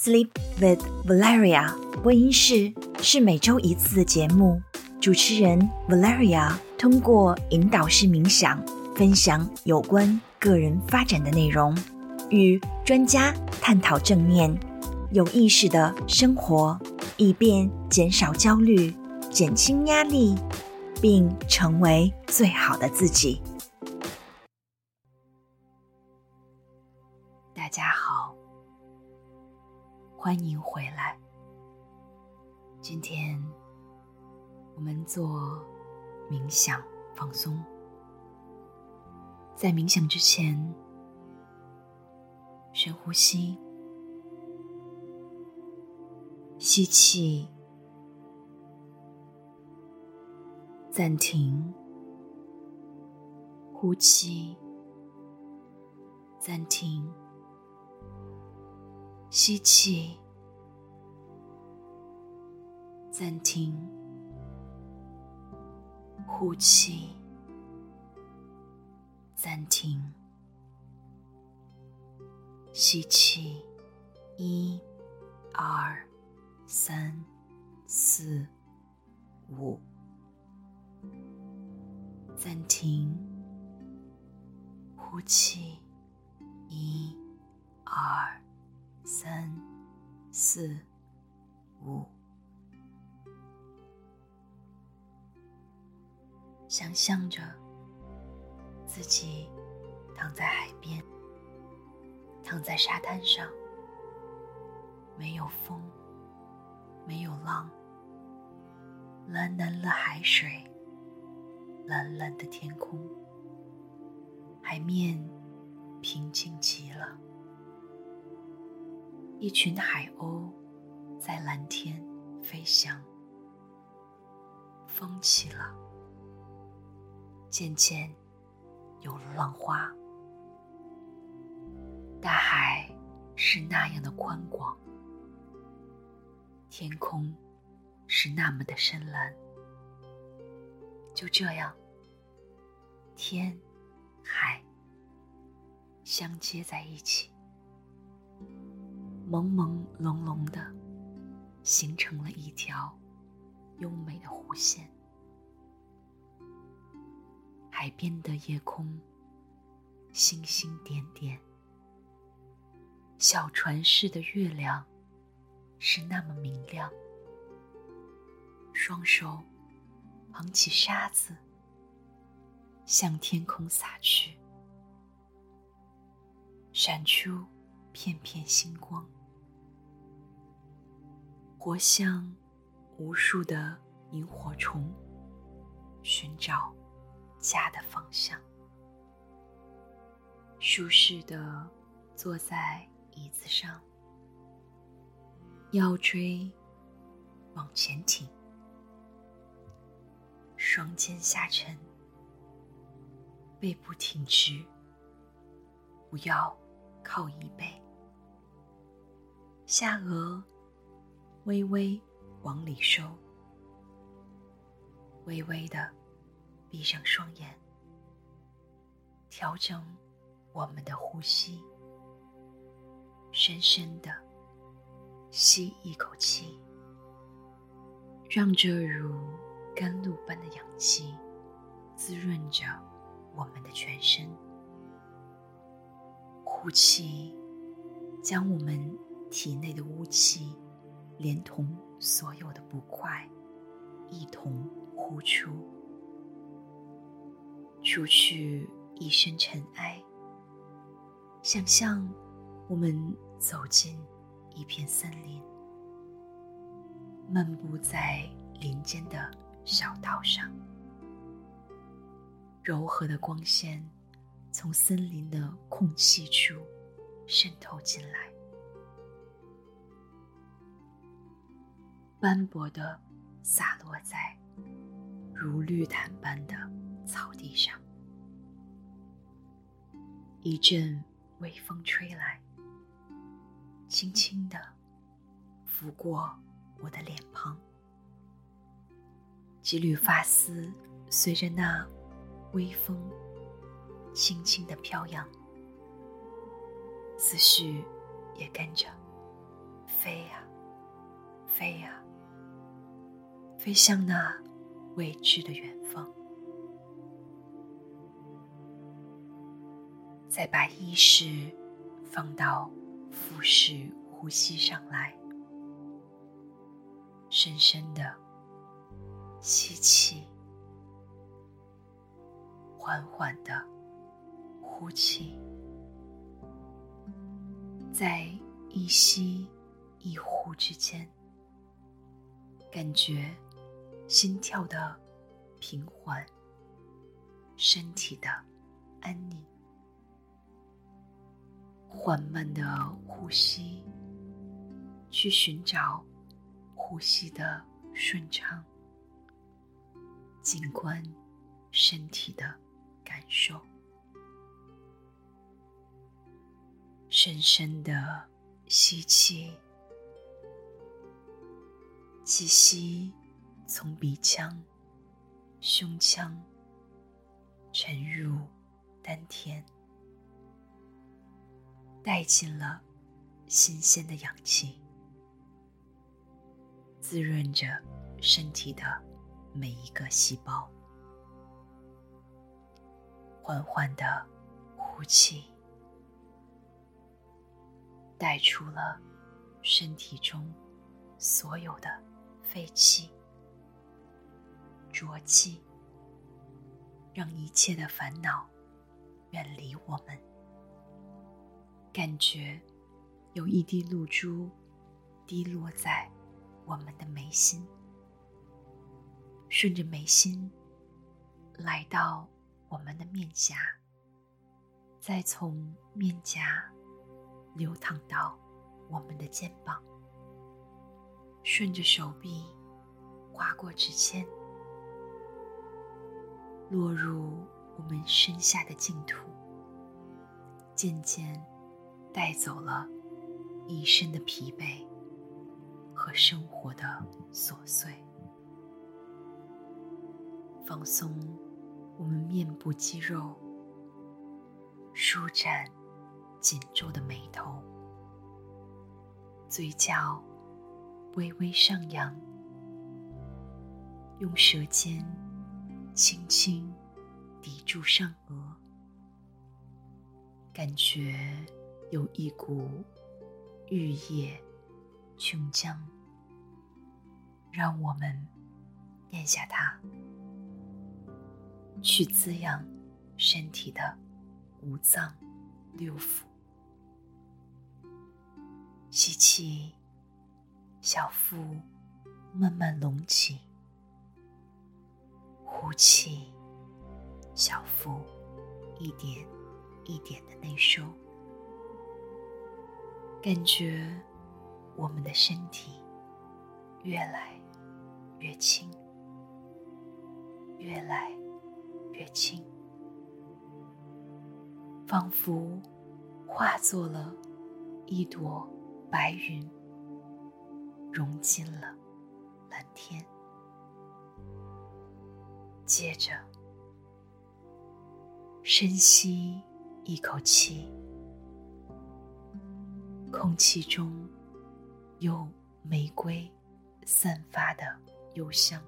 Sleep with Valeria 播音室是每周一次的节目，主持人 Valeria 通过引导式冥想，分享有关个人发展的内容，与专家探讨正念、有意识的生活，以便减少焦虑、减轻压力，并成为最好的自己。欢迎回来。今天我们做冥想放松。在冥想之前，深呼吸，吸气，暂停，呼气，暂停。吸气，暂停，呼气，暂停，吸气，一、二、三、四、五，暂停，呼气，一、二。三、四、五，想象着自己躺在海边，躺在沙滩上，没有风，没有浪，蓝蓝的海水，蓝蓝的天空，海面平静极了。一群海鸥在蓝天飞翔，风起了，渐渐有了浪花。大海是那样的宽广，天空是那么的深蓝。就这样，天海相接在一起。朦朦胧胧的，形成了一条优美的弧线。海边的夜空，星星点点，小船似的月亮是那么明亮。双手捧起沙子，向天空洒去，闪出片片星光。活像无数的萤火虫，寻找家的方向。舒适的坐在椅子上，腰椎往前挺，双肩下沉，背部挺直，不要靠椅背，下颚。微微往里收，微微的闭上双眼，调整我们的呼吸。深深的吸一口气，让这如甘露般的氧气滋润着我们的全身。呼气，将我们体内的污气。连同所有的不快，一同呼出，除去一身尘埃。想象我们走进一片森林，漫步在林间的小道上，柔和的光线从森林的空隙处渗透进来。斑驳的洒落在如绿毯般的草地上，一阵微风吹来，轻轻的拂过我的脸庞，几缕发丝随着那微风轻轻的飘扬，思绪也跟着飞呀，飞呀，飞向那未知的远方。再把意识放到腹式呼吸上来，深深的吸气，缓缓的呼气，在一吸一呼之间，感觉心跳的平缓，身体的安宁。缓慢的呼吸，去寻找呼吸的顺畅，静观身体的感受，深深的吸气，气息从鼻腔、胸腔沉入丹田。带进了新鲜的氧气，滋润着身体的每一个细胞。缓缓的呼气，带出了身体中所有的废气、浊气，让一切的烦恼远离我们。感觉有一滴露珠滴落在我们的眉心，顺着眉心来到我们的面颊，再从面颊流淌到我们的肩膀，顺着手臂划过指尖，落入我们身下的净土，渐渐。带走了一身的疲惫和生活的琐碎，放松我们面部肌肉，舒展紧皱的眉头，嘴角微微上扬，用舌尖轻轻抵住上颚，感觉。有一股玉液琼浆，让我们咽下它，去滋养身体的五脏六腑。吸气，小腹慢慢隆起；呼气，小腹一点一点的内收。感觉我们的身体越来越轻，越来越轻，仿佛化作了一朵白云，融进了蓝天。接着，深吸一口气。空气中有玫瑰散发的幽香，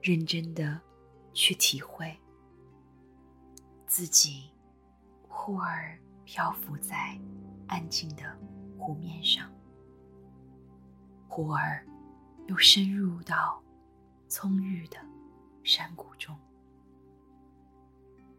认真的去体会自己，忽而漂浮在安静的湖面上，忽而又深入到葱郁的山谷中，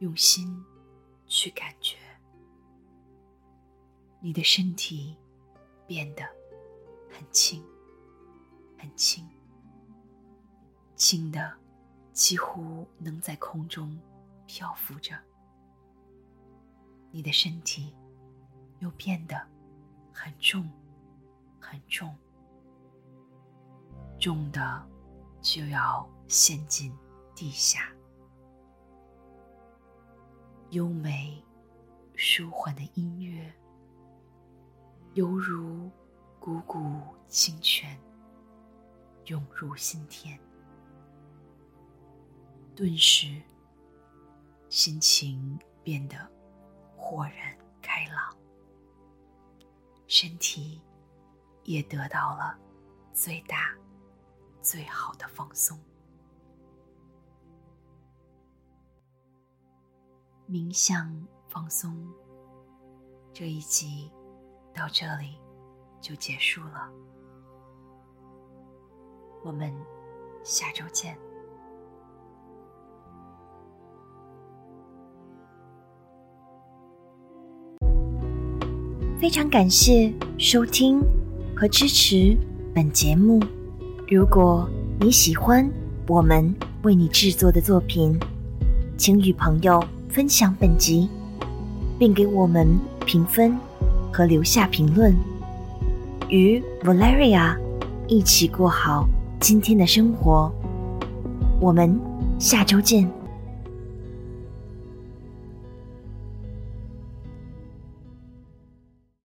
用心去感觉。你的身体变得很轻，很轻，轻的几乎能在空中漂浮着。你的身体又变得很重，很重，重的就要陷进地下。优美、舒缓的音乐。犹如汩汩清泉涌入心田，顿时心情变得豁然开朗，身体也得到了最大、最好的放松。冥想放松这一集到这里就结束了，我们下周见。非常感谢收听和支持本节目。如果你喜欢我们为你制作的作品，请与朋友分享本集，并给我们评分和留下评论。与 Valeria 一起过好今天的生活。我们下周见。